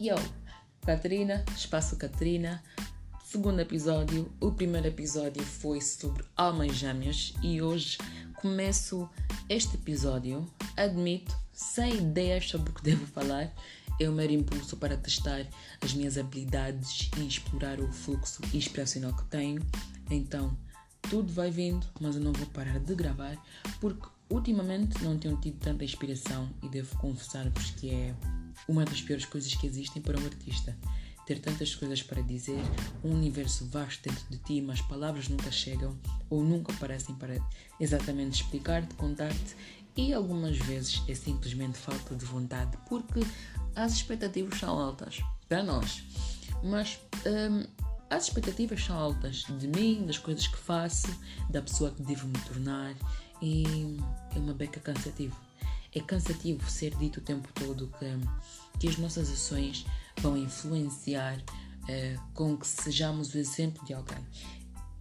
Yo, Catarina, Espaço Catarina, segundo episódio. O primeiro episódio foi sobre almas gêmeas e hoje começo este episódio, admito, sem ideias sobre o que devo falar. É o mero impulso para testar as minhas habilidades e explorar o fluxo inspiracional que tenho. Então, tudo vai vindo, mas eu não vou parar de gravar porque ultimamente não tenho tido tanta inspiração e devo confessar-vos que é uma das piores coisas que existem para um artista. Ter tantas coisas para dizer, um universo vasto dentro de ti, mas palavras nunca chegam ou nunca parecem para exatamente explicar-te, contar-te, e algumas vezes é simplesmente falta de vontade, porque as expectativas são altas para nós. Mas hum, as expectativas são altas de mim, das coisas que faço, da pessoa que devo me tornar, e é uma beca cansativa. É cansativo ser dito o tempo todo que, que as nossas ações vão influenciar uh, com que sejamos o exemplo de alguém.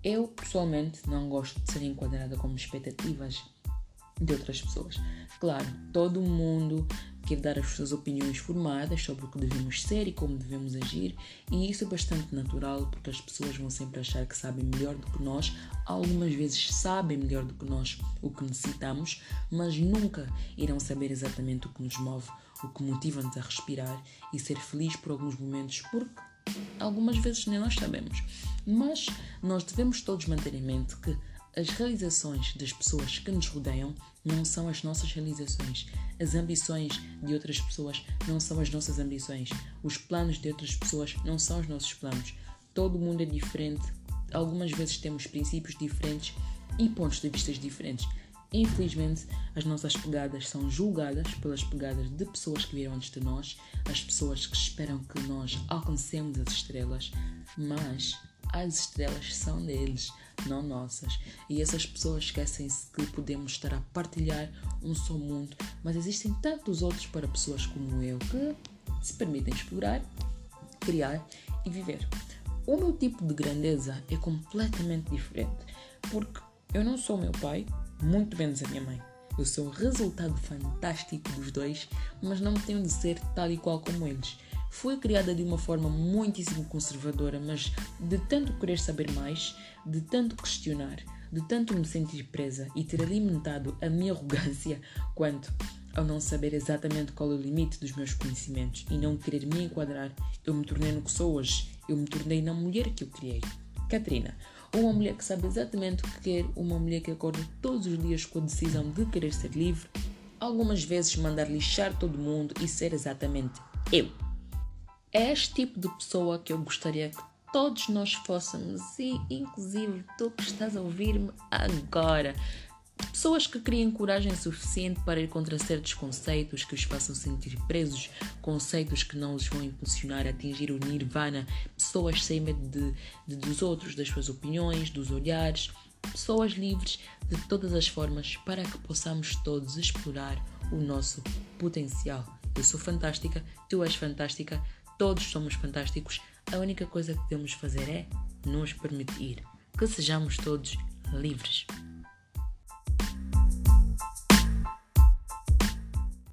Eu, pessoalmente, não gosto de ser enquadrada como expectativas de outras pessoas. Claro, todo mundo quer dar as suas opiniões formadas sobre o que devemos ser e como devemos agir, e isso é bastante natural porque as pessoas vão sempre achar que sabem melhor do que nós, algumas vezes sabem melhor do que nós o que necessitamos, mas nunca irão saber exatamente o que nos move, o que motiva-nos a respirar e ser feliz por alguns momentos, porque algumas vezes nem nós sabemos. Mas nós devemos todos manter em mente que as realizações das pessoas que nos rodeiam não são as nossas realizações. As ambições de outras pessoas não são as nossas ambições. Os planos de outras pessoas não são os nossos planos. Todo mundo é diferente. Algumas vezes temos princípios diferentes e pontos de vista diferentes. Infelizmente, as nossas pegadas são julgadas pelas pegadas de pessoas que viram antes de nós, as pessoas que esperam que nós alcancemos as estrelas, mas as estrelas são deles, não nossas. E essas pessoas esquecem-se que podemos estar a partilhar um só mundo, mas existem tantos outros para pessoas como eu que se permitem explorar, criar e viver. O meu tipo de grandeza é completamente diferente, porque eu não sou meu pai, muito menos a minha mãe. Eu sou o resultado fantástico dos dois, mas não tenho de ser tal e qual como eles. Fui criada de uma forma muitíssimo conservadora, mas de tanto querer saber mais, de tanto questionar, de tanto me sentir presa e ter alimentado a minha arrogância quanto ao não saber exatamente qual é o limite dos meus conhecimentos e não querer me enquadrar, eu me tornei no que sou hoje. Eu me tornei na mulher que eu criei. Katrina, uma mulher que sabe exatamente o que quer, uma mulher que acorda todos os dias com a decisão de querer ser livre, algumas vezes mandar lixar todo mundo e ser exatamente eu. É este tipo de pessoa que eu gostaria que todos nós fôssemos, e inclusive tu que estás a ouvir-me agora. Pessoas que criem coragem suficiente para ir contra certos conceitos que os façam sentir presos, conceitos que não os vão impulsionar a atingir o nirvana, pessoas sem medo de, de, dos outros, das suas opiniões, dos olhares, pessoas livres de todas as formas para que possamos todos explorar o nosso potencial. Eu sou fantástica, tu és fantástica, todos somos fantásticos. A única coisa que devemos fazer é nos permitir que sejamos todos livres.